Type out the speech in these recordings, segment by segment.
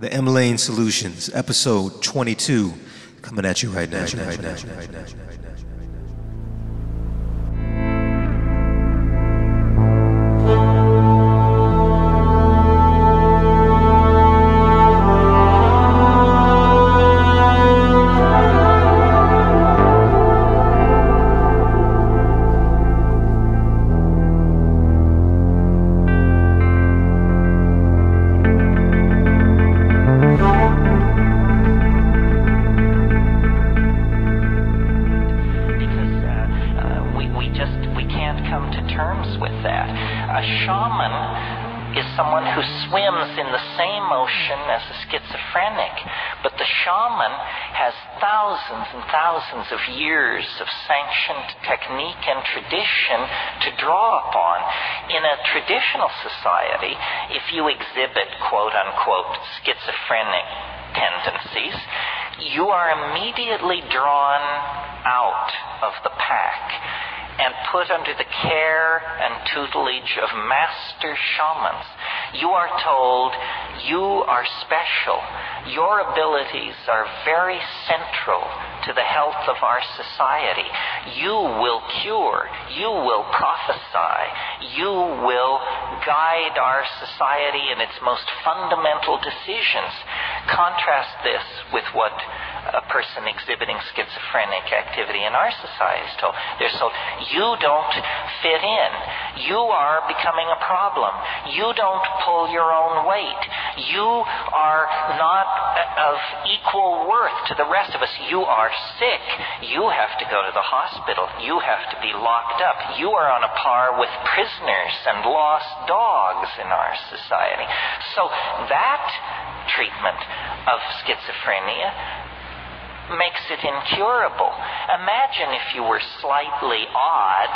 The M Lane Solutions, episode 22, coming at you right now. Right now. because society, if you exhibit quote unquote schizophrenic tendencies, you are immediately drawn out of the pack and put under the care and tutelage of master shamans. You are told you are special. Your abilities are very central to the health of our society. You will cure. You will prophesy. You will guide our society in its most fundamental decisions. Contrast this with what a person exhibiting schizophrenic activity in our society is told. They're told, you don't fit in. You are becoming a problem. You don't pull your own weight. You are not of equal worth to the rest of us. You are sick. You have to go to the hospital. You have to be locked up. You are on a par with prisoners and lost dogs in our society. So that treatment of schizophrenia makes it incurable. Imagine if you were slightly odd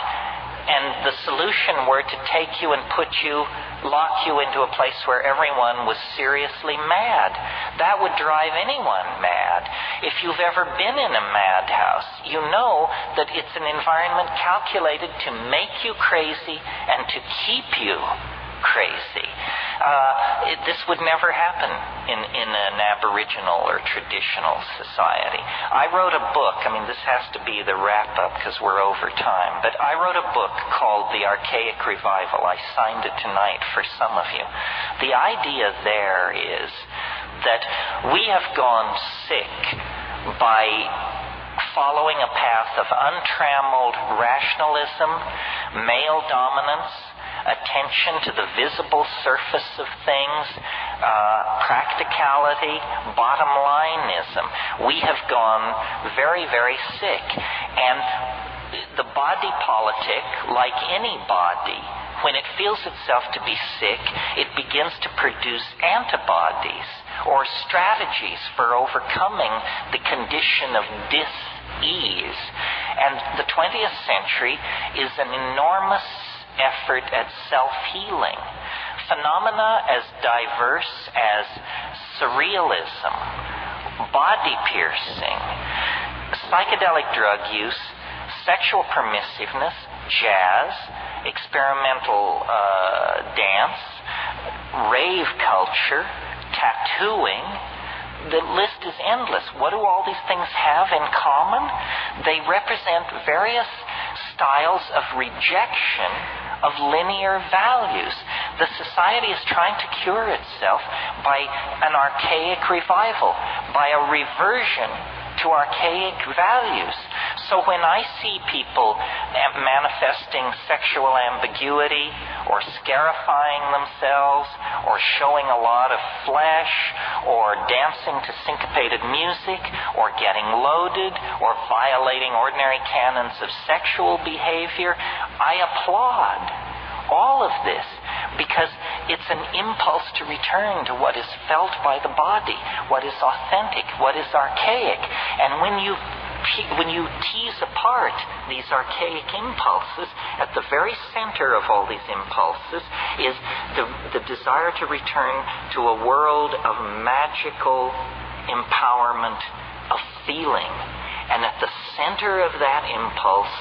and the solution were to take you and put you, lock you into a place where everyone was seriously mad. That would drive anyone mad. If you've ever been in a madhouse, you know that it's an environment calculated to make you crazy and to keep you crazy. Uh, it, this would never happen in, in an Aboriginal or traditional society. I wrote a book, I mean, this has to be the wrap up because we're over time, but I wrote a book called The Archaic Revival. I signed it tonight for some of you. The idea there is that we have gone sick by following a path of untrammeled rationalism, male dominance, attention to the visible surface of things, uh, practicality, bottom lineism. We have gone very, very sick. And the body politic, like any body, when it feels itself to be sick, it begins to produce antibodies or strategies for overcoming the condition of dis-ease. And the 20th century is an enormous effort at self healing. Phenomena as diverse as surrealism, body piercing, psychedelic drug use, sexual permissiveness, jazz, experimental uh, dance, rave culture, tattooing. The list is endless. What do all these things have in common? They represent various styles of rejection of linear values. The society is trying to cure itself by an archaic revival, by a reversion to archaic values. So when I see people manifesting sexual ambiguity or scarifying themselves or showing a lot of flesh or dancing to syncopated music or getting loaded or violating ordinary canons of sexual behavior, I applaud all of this because it's an impulse to return to what is felt by the body, what is authentic, what is archaic. And when you when you tease apart these archaic impulses, at the very center of all these impulses is the, the desire to return to a world of magical empowerment of feeling. And at the center of that impulse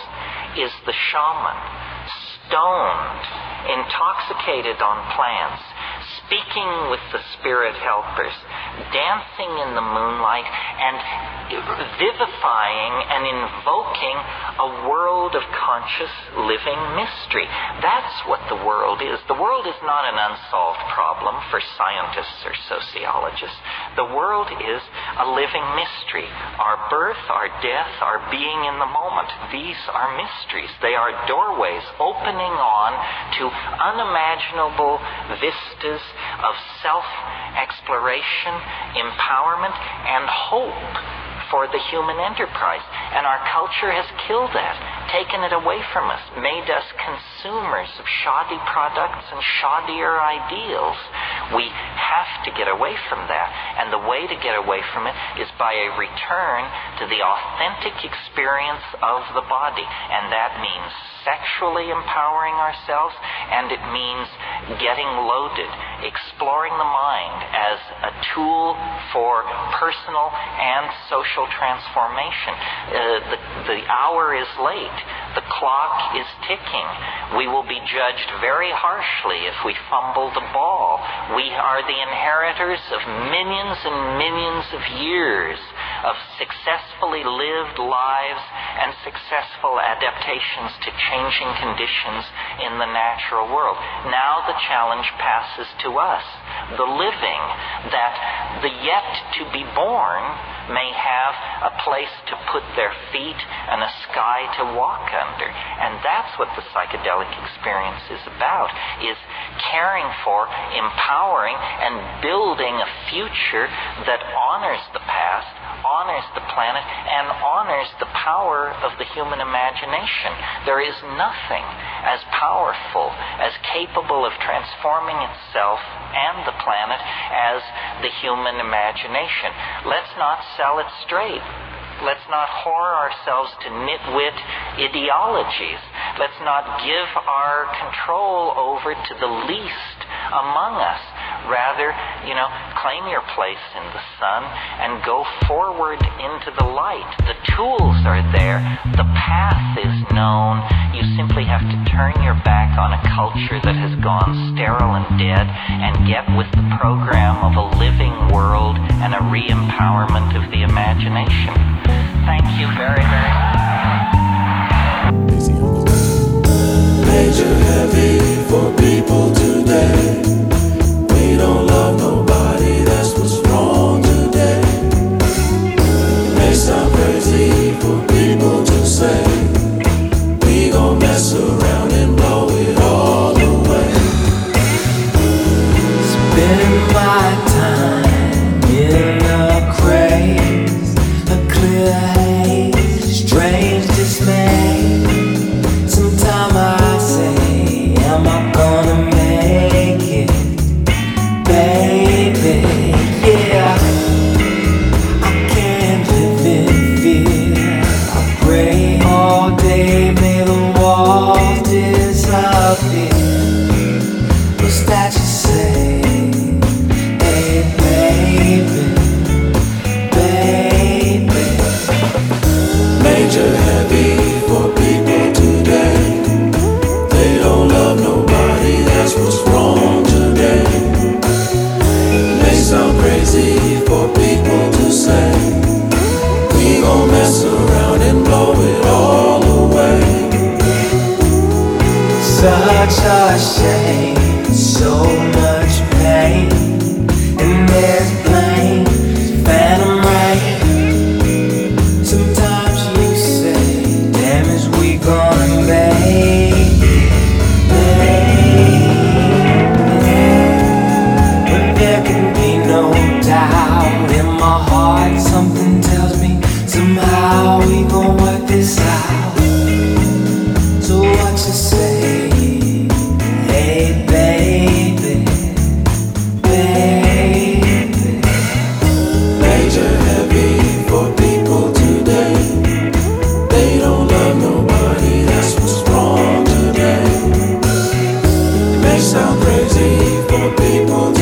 is the shaman, stoned, intoxicated on plants, speaking with the spirit helpers, dancing in the moonlight, and vivifying and invoking a world of conscious living mystery. That's what the world is. The world is not an unsolved problem for scientists or sociologists. The world is a living mystery. Our birth, our death, our being in the moment, these are mysteries. They are doorways opening on to unimaginable vistas of self exploration, empowerment, and hope for the human enterprise. And our culture has killed that, taken it away from us, made us consumers of shoddy products and shoddier ideals. We have to get away from that. And the way to get away from it is by a return to the authentic experience of the body. And that means sexually empowering ourselves, and it means getting loaded, exploring the mind as a tool for personal and social transformation. Uh, the, the hour is late. The clock is ticking. We will be judged very harshly if we fumble the ball. We are the inheritors of millions and millions of years of successfully lived lives and successful adaptations to changing conditions in the natural world. Now the challenge passes to us, the living, that the yet to be born may have a place to put their feet and a sky to walk under. And that's what the psychedelic experience is about, is caring for, empowering, and building a future that honors the past, honors the planet, and honors the power of the human imagination. There is nothing as powerful, as capable of transforming itself and the planet as the human imagination. Let's not sell it straight. Let's not whore ourselves to nitwit ideologies. Let's not give our control over to the least among us. Rather, you know, claim your place in the sun and go forward into the light. The tools are there. The path is known. You simply have to turn your back on a culture that has gone sterile and dead and get with the program of a living world and a re empowerment of the imagination. Thank you very, very much. Major heavy for people We don't love people.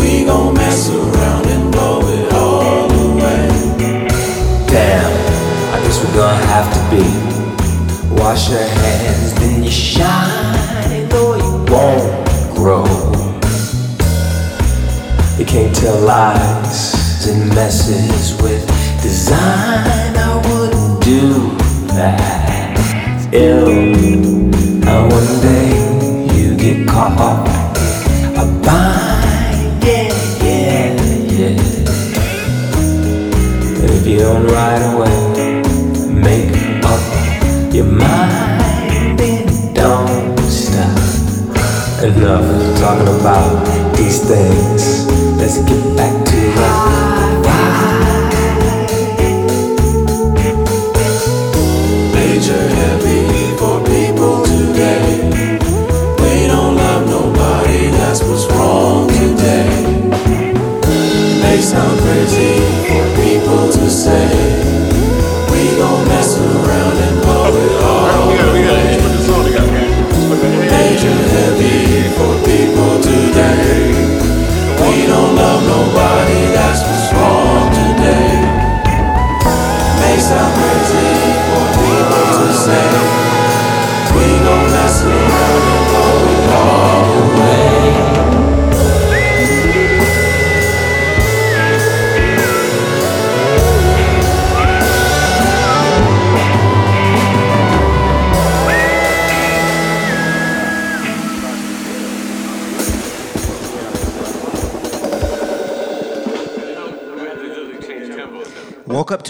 We gon' mess around and blow it all away. Damn, I guess we're gonna have to be. Wash your hands, then you shine, you won't grow. You can't tell lies and messes with design. I wouldn't do that. Ill. Day you get caught. A bind, yeah, yeah, yeah. And if you don't right away, make up your mind and don't stop. Enough talking about these things. Let's get back crazy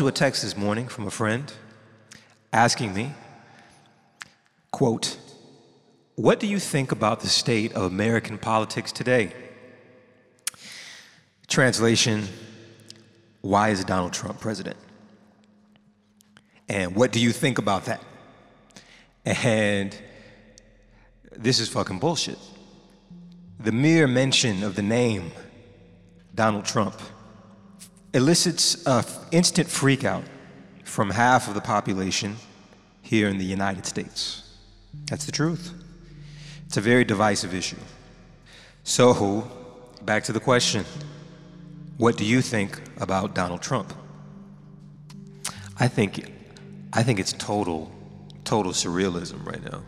a text this morning from a friend asking me, quote, what do you think about the state of American politics today? Translation, why is Donald Trump president? And what do you think about that? And this is fucking bullshit. The mere mention of the name Donald Trump elicits an instant freakout from half of the population here in the United States. That's the truth. It's a very divisive issue. So, back to the question what do you think about Donald Trump? I think, I think it's total, total surrealism right now.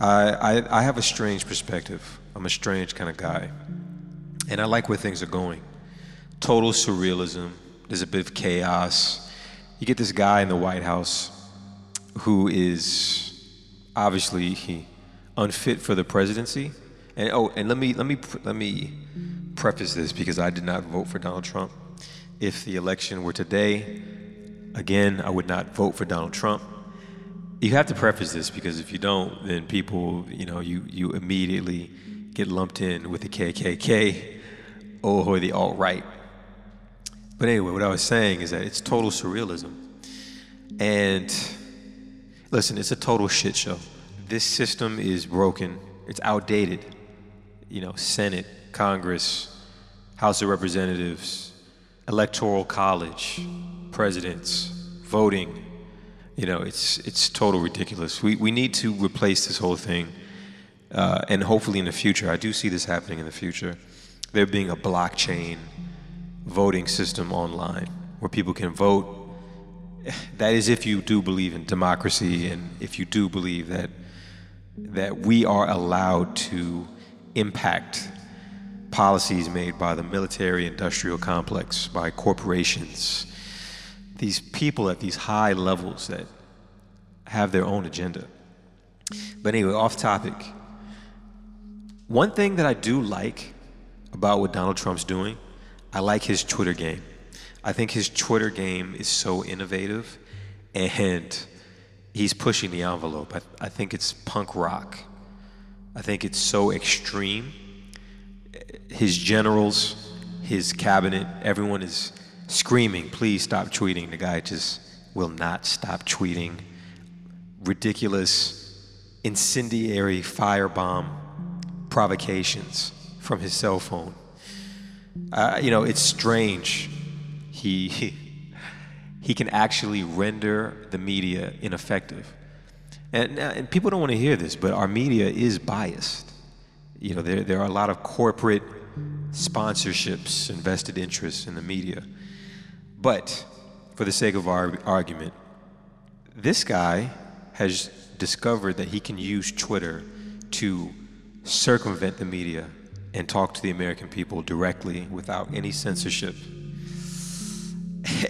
I, I, I have a strange perspective. I'm a strange kind of guy. And I like where things are going. Total surrealism. There's a bit of chaos. You get this guy in the White House who is obviously he, unfit for the presidency. And oh, and let me let me let me preface this because I did not vote for Donald Trump. If the election were today, again, I would not vote for Donald Trump. You have to preface this because if you don't, then people, you know, you you immediately get lumped in with the KKK oh, or the alt right. But anyway, what I was saying is that it's total surrealism. And listen, it's a total shit show. This system is broken, it's outdated. You know, Senate, Congress, House of Representatives, Electoral College, presidents, voting. You know, it's, it's total ridiculous. We, we need to replace this whole thing. Uh, and hopefully in the future, I do see this happening in the future, there being a blockchain voting system online where people can vote. That is if you do believe in democracy and if you do believe that that we are allowed to impact policies made by the military industrial complex, by corporations, these people at these high levels that have their own agenda. But anyway, off topic. One thing that I do like about what Donald Trump's doing, I like his Twitter game. I think his Twitter game is so innovative and he's pushing the envelope. I, I think it's punk rock. I think it's so extreme. His generals, his cabinet, everyone is screaming, please stop tweeting. The guy just will not stop tweeting. Ridiculous, incendiary firebomb provocations from his cell phone. Uh, you know, it's strange. He, he, can actually render the media ineffective. And, and people don't want to hear this, but our media is biased. You know, there, there are a lot of corporate sponsorships and vested interests in the media. But for the sake of our argument, this guy has discovered that he can use Twitter to circumvent the media and talk to the American people directly without any censorship.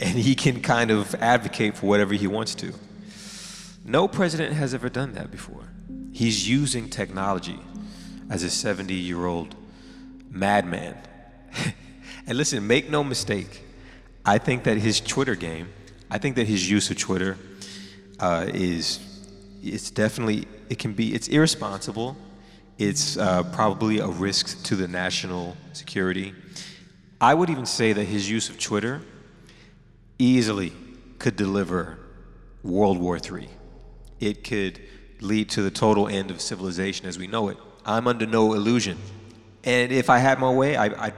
And he can kind of advocate for whatever he wants to. No president has ever done that before. He's using technology as a 70 year old madman. and listen, make no mistake, I think that his Twitter game, I think that his use of Twitter uh, is, it's definitely, it can be, it's irresponsible. It's uh, probably a risk to the national security. I would even say that his use of Twitter easily could deliver World War III. It could lead to the total end of civilization as we know it. I'm under no illusion. And if I had my way, I, I,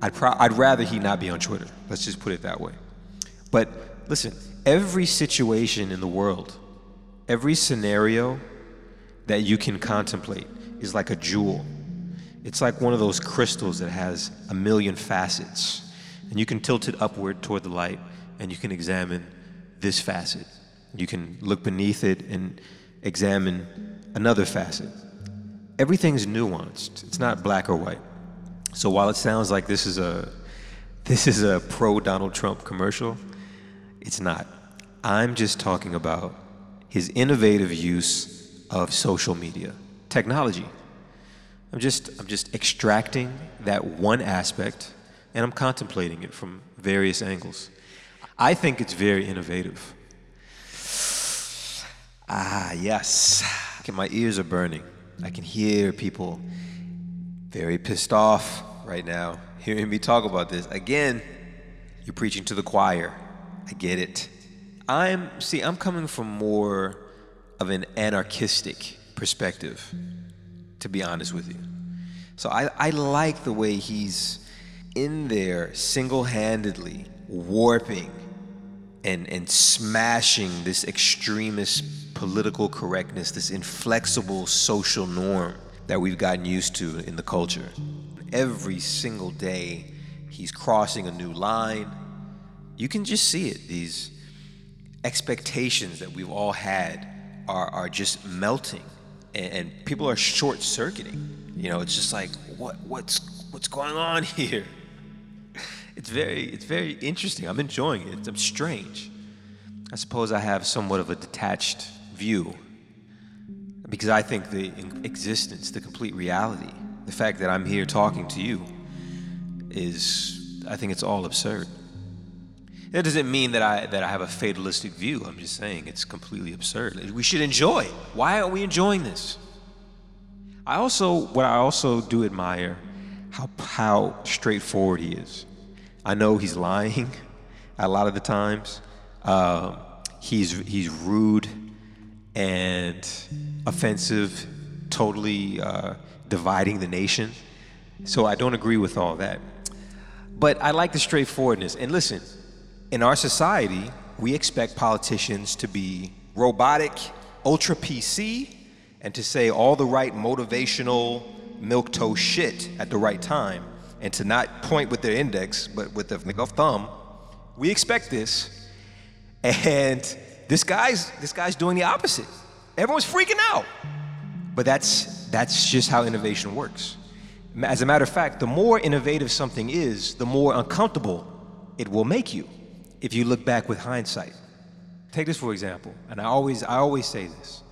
I'd, pro- I'd rather he not be on Twitter. Let's just put it that way. But listen, every situation in the world, every scenario that you can contemplate is like a jewel. It's like one of those crystals that has a million facets. And you can tilt it upward toward the light and you can examine this facet. You can look beneath it and examine another facet. Everything's nuanced. It's not black or white. So while it sounds like this is a this is a pro Donald Trump commercial, it's not. I'm just talking about his innovative use of social media, technology. I'm just I'm just extracting that one aspect and I'm contemplating it from various angles. I think it's very innovative. Ah, yes. My ears are burning. I can hear people very pissed off right now hearing me talk about this. Again, you're preaching to the choir. I get it. I'm, see, I'm coming from more of an anarchistic perspective, to be honest with you. So I, I like the way he's in there single handedly warping and, and smashing this extremist political correctness, this inflexible social norm that we've gotten used to in the culture. Every single day, he's crossing a new line. You can just see it. These expectations that we've all had are, are just melting, and, and people are short circuiting. You know, it's just like, what, what's, what's going on here? It's very, it's very interesting. I'm enjoying it. It's strange. I suppose I have somewhat of a detached view because I think the existence, the complete reality, the fact that I'm here talking to you is, I think it's all absurd. That doesn't mean that I, that I have a fatalistic view. I'm just saying it's completely absurd. We should enjoy. Why aren't we enjoying this? I also, what I also do admire, how, how straightforward he is. I know he's lying a lot of the times. Uh, he's he's rude and offensive, totally uh, dividing the nation. So I don't agree with all that. But I like the straightforwardness. And listen, in our society, we expect politicians to be robotic, ultra PC, and to say all the right motivational toe shit at the right time and to not point with their index, but with the thumb. We expect this. And this guy's this guy's doing the opposite. Everyone's freaking out. But that's that's just how innovation works. As a matter of fact, the more innovative something is, the more uncomfortable it will make you if you look back with hindsight. Take this for example, and I always I always say this.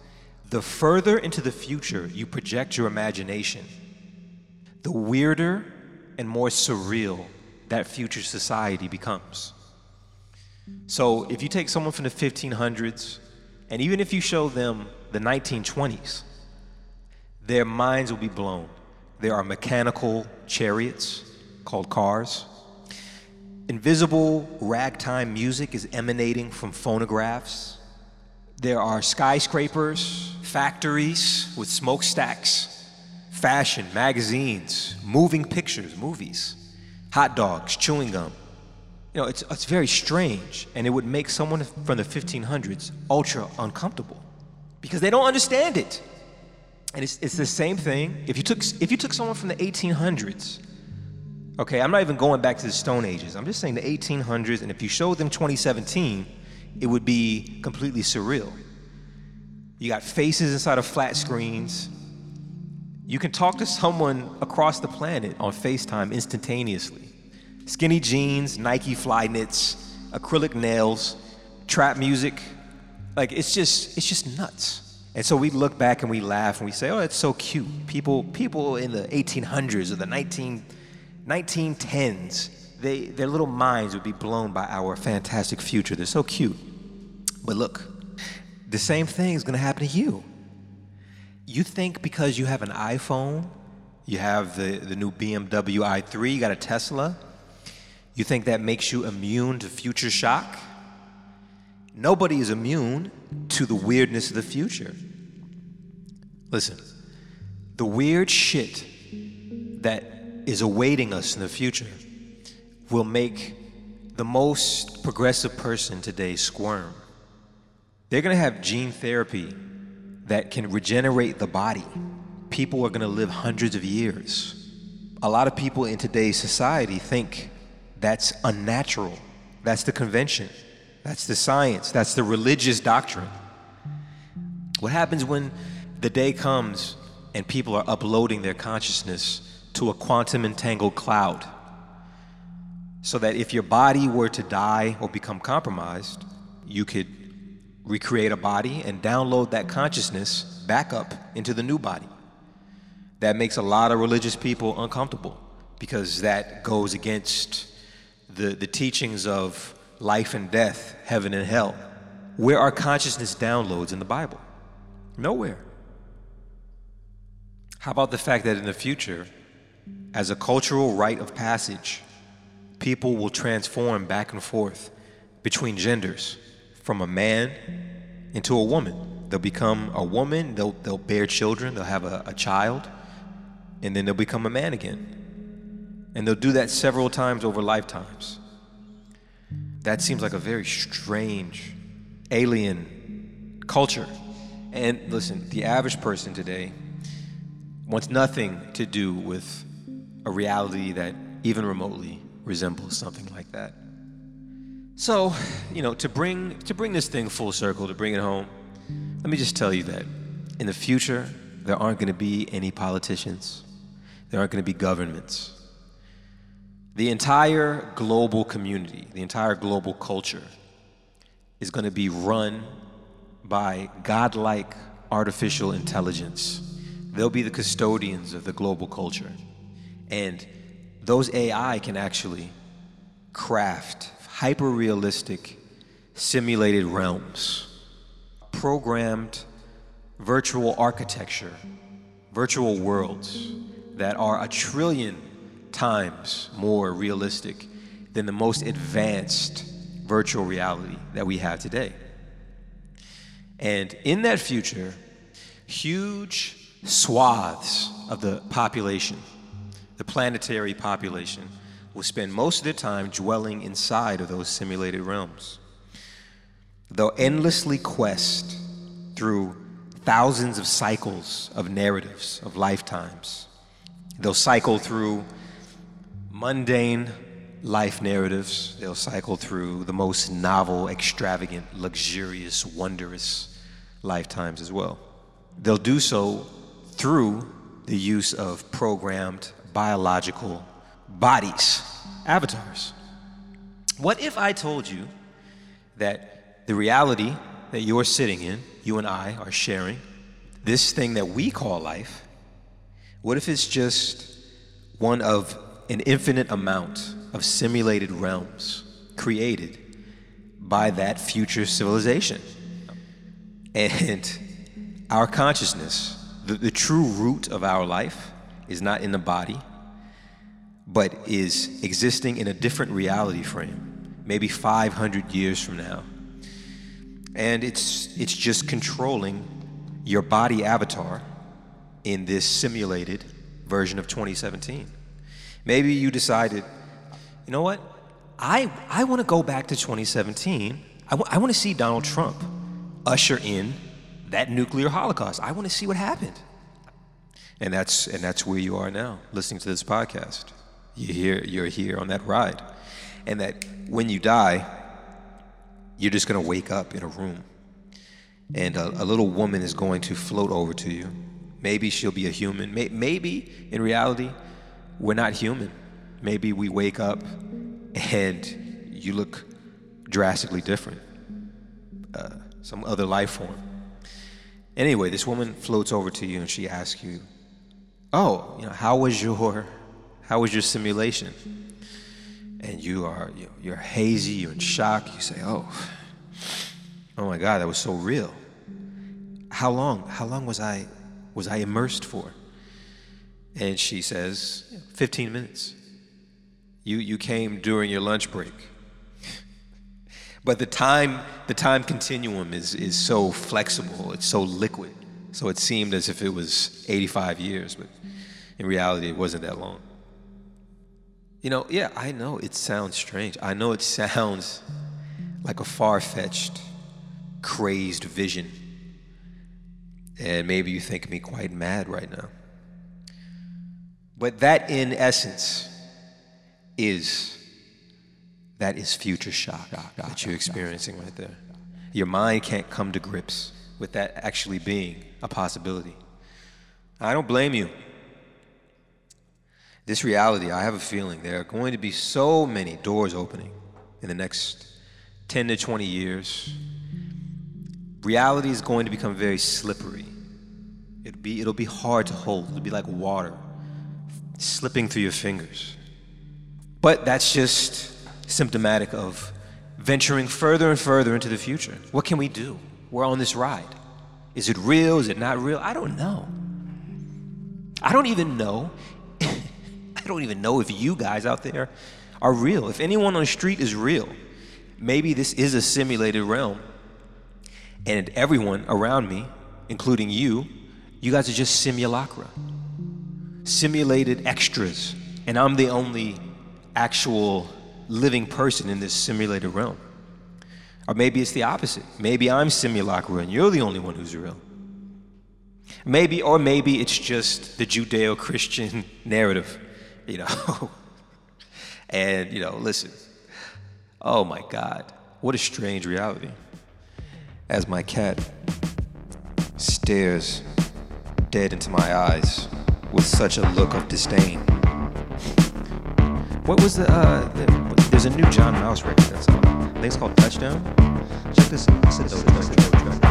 The further into the future you project your imagination, the weirder and more surreal that future society becomes. So if you take someone from the 1500s, and even if you show them the 1920s, their minds will be blown. There are mechanical chariots called cars. Invisible ragtime music is emanating from phonographs. There are skyscrapers, factories with smokestacks fashion, magazines, moving pictures, movies, hot dogs, chewing gum. You know, it's, it's very strange, and it would make someone from the 1500s ultra uncomfortable because they don't understand it. And it's, it's the same thing. If you, took, if you took someone from the 1800s, okay, I'm not even going back to the Stone Ages, I'm just saying the 1800s, and if you showed them 2017, it would be completely surreal. You got faces inside of flat screens, You can talk to someone across the planet on FaceTime instantaneously. Skinny jeans, Nike fly knits, acrylic nails, trap music. Like it's just it's just nuts. And so we look back and we laugh and we say, "Oh, it's so cute." People people in the 1800s or the 19 1910s, they their little minds would be blown by our fantastic future. They're so cute. But look, the same thing is going to happen to you. You think because you have an iPhone, you have the, the new BMW i3, you got a Tesla, you think that makes you immune to future shock? Nobody is immune to the weirdness of the future. Listen, the weird shit that is awaiting us in the future will make the most progressive person today squirm. They're gonna have gene therapy that can regenerate the body. People are gonna live hundreds of years. A lot of people in today's society think that's unnatural. That's the convention. That's the science. That's the religious doctrine. What happens when the day comes and people are uploading their consciousness to a quantum entangled cloud? So that if your body were to die or become compromised, you could recreate a body and download that consciousness back up into the new body. That makes a lot of religious people uncomfortable because that goes against the, the teachings of life and death, heaven and hell. Where are consciousness downloads in the Bible? Nowhere. How about the fact that in the future, as a cultural rite of passage, people will transform back and forth between genders from a man into a woman. They'll become a woman, they'll, they'll bear children, they'll have a, a child, and then they'll become a man again. And they'll do that several times over lifetimes. That seems like a very strange, alien culture. And listen, the average person today wants nothing to do with a reality that even remotely resembles something like that. So, you know, to bring to bring this thing full circle, to bring it home, let me just tell you that in the future there aren't going to be any politicians. There aren't going to be governments. The entire global community, the entire global culture is going to be run by godlike artificial intelligence. They'll be the custodians of the global culture. And those AI can actually craft hyper realistic simulated realms, programmed virtual architecture, virtual worlds that are a trillion times more realistic than the most advanced virtual reality that we have today. And in that future, huge swaths of the population, the planetary population, will spend most of their time dwelling inside of those simulated realms. They'll endlessly quest through thousands of cycles of narratives, of lifetimes. They'll cycle through mundane life narratives. They'll cycle through the most novel, extravagant, luxurious, wondrous lifetimes as well. They'll do so through the use of programmed biological bodies, avatars. What if I told you that the reality that you're sitting in, you and I are sharing, this thing that we call life, what if it's just one of an infinite amount of simulated realms created by that future civilization? And our consciousness, the, the true root of our life, is not in the body, but is existing in a different reality frame, maybe 500 years from now. And it's, it's just controlling your body avatar in this simulated version of 2017. Maybe you decided, you know what? I, I want to go back to 2017. I, w- I want to see Donald Trump usher in that nuclear holocaust. I want to see what happened. And that's, and that's where you are now, listening to this podcast. You're here, you're here on that ride. And that when you die, you're just going to wake up in a room. And a, a little woman is going to float over to you Maybe she'll be a human. May- Maybe in reality, we're not human. Maybe we wake up and you look drastically different. Uh, some other life form. Anyway, this woman floats over to you and she asks you, "Oh, you know, how was your how was your simulation?" And you are you- you're hazy, you're in shock. You say, "Oh, oh my God, that was so real." How long? How long was I was I immersed for? And she says, 15 minutes. You you came during your lunch break. But the time the time continuum is is so flexible, it's so liquid. So it seemed as if it was 85 years, but in reality it wasn't that long. You know, yeah, I know it sounds strange. I know it sounds like a far-fetched, crazed vision. And maybe you think me quite mad right now. But that in essence is that is future shock that you're experiencing right there. Your mind can't come to grips with that actually being a possibility. I don't blame you. This reality, I have a feeling there are going to be so many doors opening in the next 10 to 20 years. Reality is going to become very slippery. It'll be, it'll be hard to hold. It'll be like water slipping through your fingers. But that's just symptomatic of venturing further and further into the future. What can we do? We're on this ride. Is it real? Is it not real? I don't know. I don't even know. I don't even know if you guys out there are real. If anyone on the street is real, maybe this is a simulated realm. And everyone around me, including you, you guys are just simulacra, simulated extras. And I'm the only actual living person in this simulated realm. Or maybe it's the opposite. Maybe I'm simulacra and you're the only one who's real. Maybe, or maybe it's just the Judeo Christian narrative, you know. and, you know, listen, oh my God, what a strange reality. As my cat stares dead into my eyes with such a look of disdain. What was the, uh, the there's a new John Maus record that's called, I think it's called Touchdown. Check this out.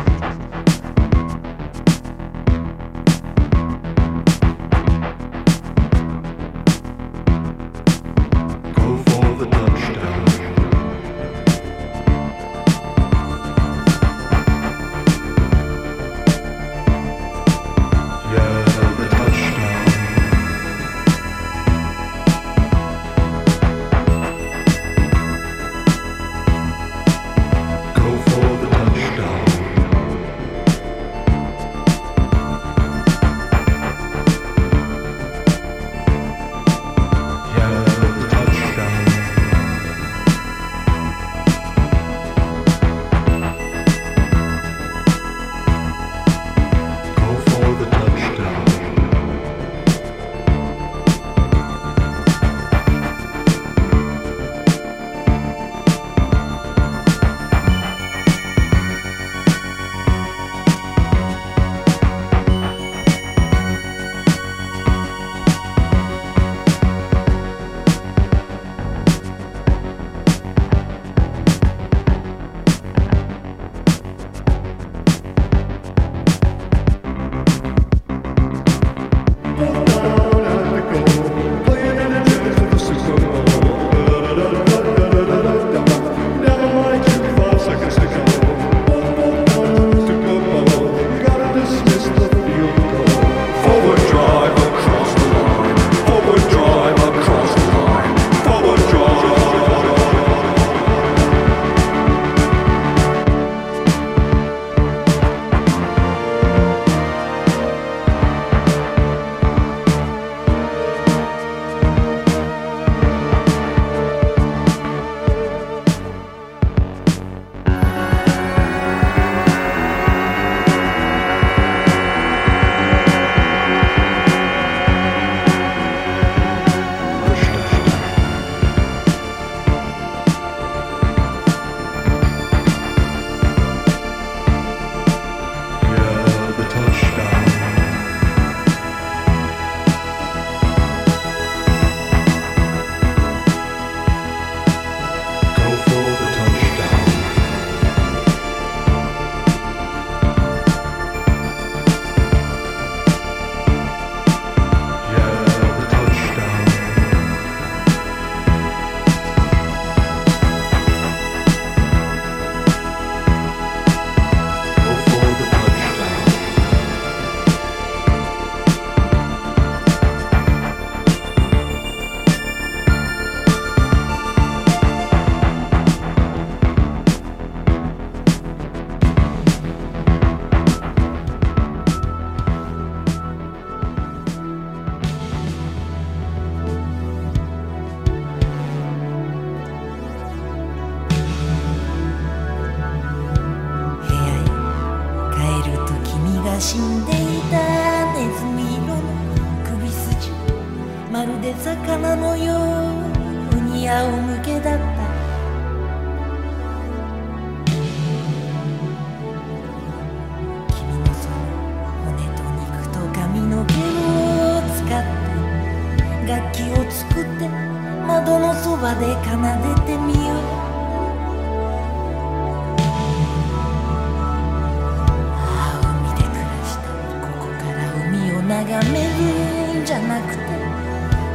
ゃなくて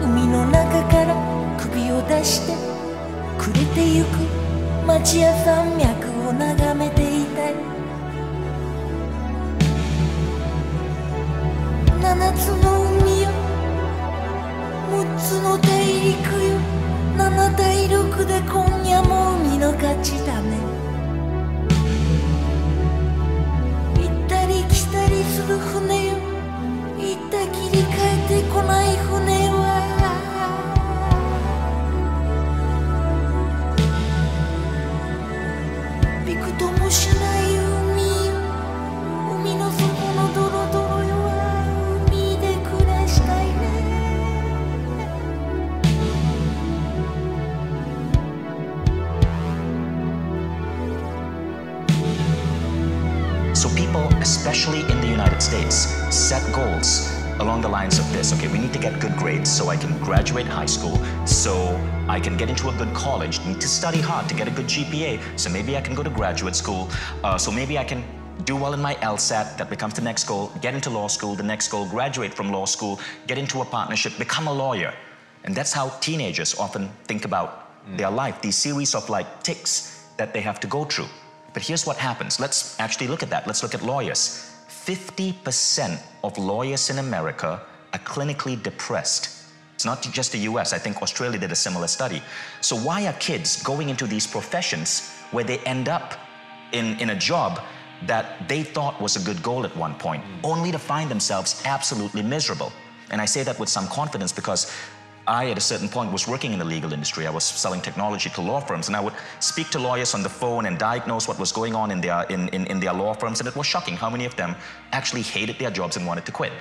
海の中から首を出して暮れてゆく町屋山脈を眺めていたい。七つの海よ。六つの大陸よ。七大陸で今夜も海の勝ちだ。Graduate high school, so I can get into a good college. Need to study hard to get a good GPA, so maybe I can go to graduate school. Uh, so maybe I can do well in my LSAT. That becomes the next goal. Get into law school. The next goal, graduate from law school, get into a partnership, become a lawyer. And that's how teenagers often think about their life. These series of like ticks that they have to go through. But here's what happens. Let's actually look at that. Let's look at lawyers. 50% of lawyers in America are clinically depressed. It's not just the US, I think Australia did a similar study. So, why are kids going into these professions where they end up in, in a job that they thought was a good goal at one point, mm. only to find themselves absolutely miserable? And I say that with some confidence because I, at a certain point, was working in the legal industry. I was selling technology to law firms, and I would speak to lawyers on the phone and diagnose what was going on in their, in, in, in their law firms, and it was shocking how many of them actually hated their jobs and wanted to quit.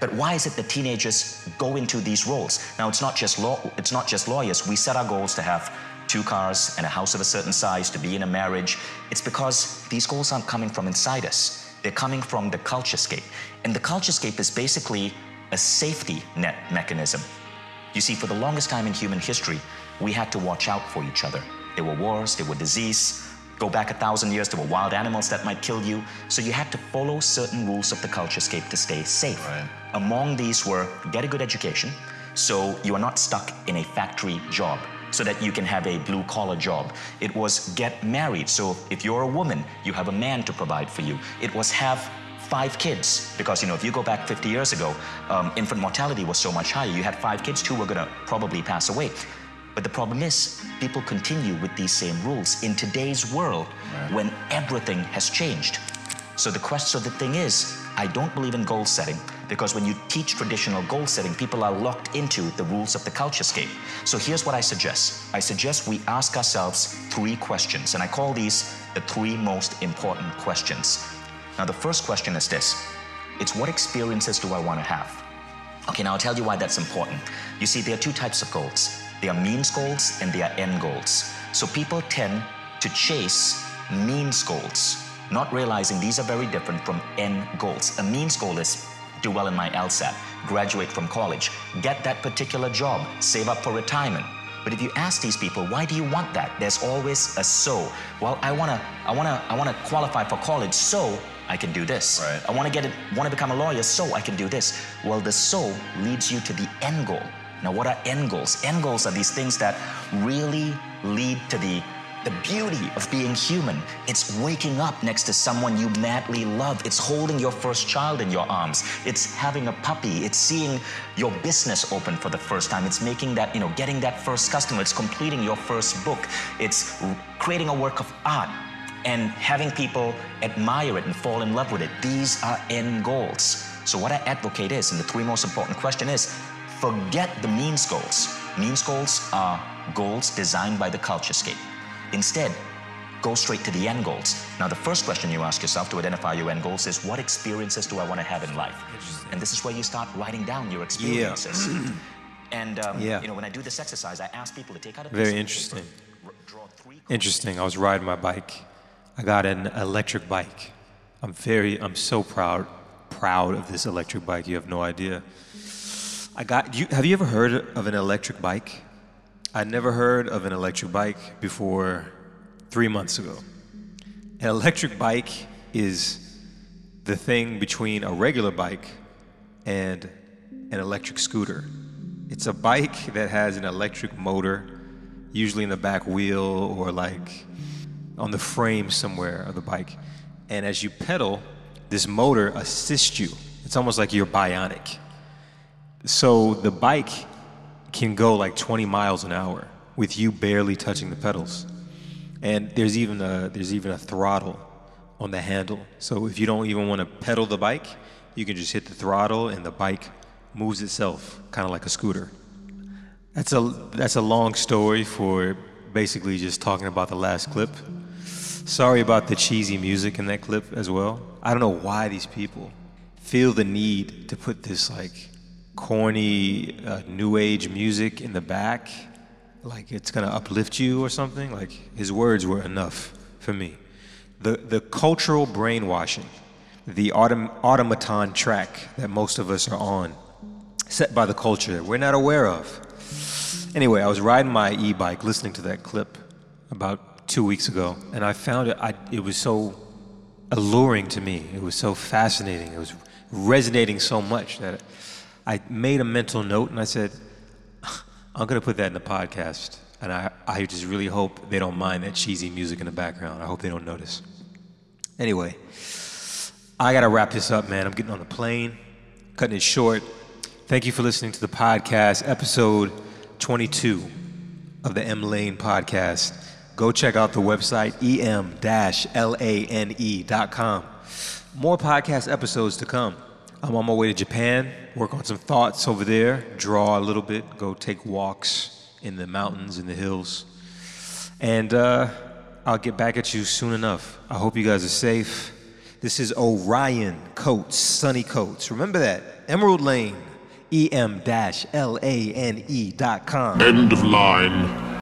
But why is it that teenagers go into these roles? Now, it's not just law. It's not just lawyers. We set our goals to have two cars and a house of a certain size, to be in a marriage. It's because these goals aren't coming from inside us. They're coming from the culturescape, and the culturescape is basically a safety net mechanism. You see, for the longest time in human history, we had to watch out for each other. There were wars, there were disease. Go back a thousand years, there were wild animals that might kill you. So you had to follow certain rules of the culturescape to stay safe. Right. Among these were get a good education, so you are not stuck in a factory job, so that you can have a blue collar job. It was get married, so if you're a woman, you have a man to provide for you. It was have five kids because you know if you go back 50 years ago um, infant mortality was so much higher you had five kids two were going to probably pass away but the problem is people continue with these same rules in today's world when everything has changed. So the question so the thing is i don't believe in goal setting because when you teach traditional goal setting people are locked into the rules of the culturescape so here's what i suggest. I suggest we ask ourselves three questions and i call these the three most important questions. Now, the first question is this. It's what experiences do I want to have? Okay, now I'll tell you why that's important. You see, there are two types of goals there are means goals and there are end goals. So people tend to chase means goals, not realizing these are very different from end goals. A means goal is do well in my LSAT, graduate from college, get that particular job, save up for retirement. But if you ask these people, why do you want that? There's always a so. Well, I wanna, I wanna, I wanna qualify for college, so I can do this. Right. I wanna get it, wanna become a lawyer, so I can do this. Well, the so leads you to the end goal. Now, what are end goals? End goals are these things that really lead to the the beauty of being human. It's waking up next to someone you madly love. It's holding your first child in your arms. It's having a puppy. It's seeing your business open for the first time. It's making that, you know, getting that first customer. It's completing your first book. It's creating a work of art and having people admire it and fall in love with it. These are end goals. So what I advocate is, and the three most important question is, forget the means goals. Means goals are goals designed by the culturescape. Instead, go straight to the end goals. Now, the first question you ask yourself to identify your end goals is what experiences do I want to have in life? And this is where you start writing down your experiences. Yeah. and um, Yeah. you know, when I do this exercise, I ask people to take out a Very piece of interesting. paper, draw three Interesting. I was riding my bike. I got an electric bike. I'm very, I'm so proud, proud of this electric bike. You have no idea. I got. You, have you ever heard of an electric bike? I never heard of an electric bike before three months ago. An electric bike is the thing between a regular bike and an electric scooter. It's a bike that has an electric motor, usually in the back wheel or like on the frame somewhere of the bike. And as you pedal, this motor assists you. It's almost like you're bionic. So the bike can go like 20 miles an hour with you barely touching the pedals. And there's even a there's even a throttle on the handle. So if you don't even want to pedal the bike, you can just hit the throttle and the bike moves itself, kind of like a scooter. That's a that's a long story for basically just talking about the last clip. Sorry about the cheesy music in that clip as well. I don't know why these people feel the need to put this like corny uh, new age music in the back, like it's gonna uplift you or something. Like his words were enough for me. The the cultural brainwashing, the autom- automaton track that most of us are on, set by the culture that we're not aware of. Anyway, I was riding my e-bike listening to that clip about two weeks ago, and I found it. I, it was so alluring to me. It was so fascinating. It was resonating so much that I made a mental note, and I said, "I'm gonna put that in the podcast." And I, I just really hope they don't mind that cheesy music in the background. I hope they don't notice. Anyway, I gotta wrap this up, man. I'm getting on a plane, cutting it short. Thank you for listening to the podcast, episode 22 of the M Lane podcast. Go check out the website em-lane.com. More podcast episodes to come. I'm on my way to Japan, work on some thoughts over there, draw a little bit, go take walks in the mountains and the hills. And uh, I'll get back at you soon enough. I hope you guys are safe. This is Orion Coats, Sunny Coats. Remember that. Emerald Lane, E em-lane.com. End of line.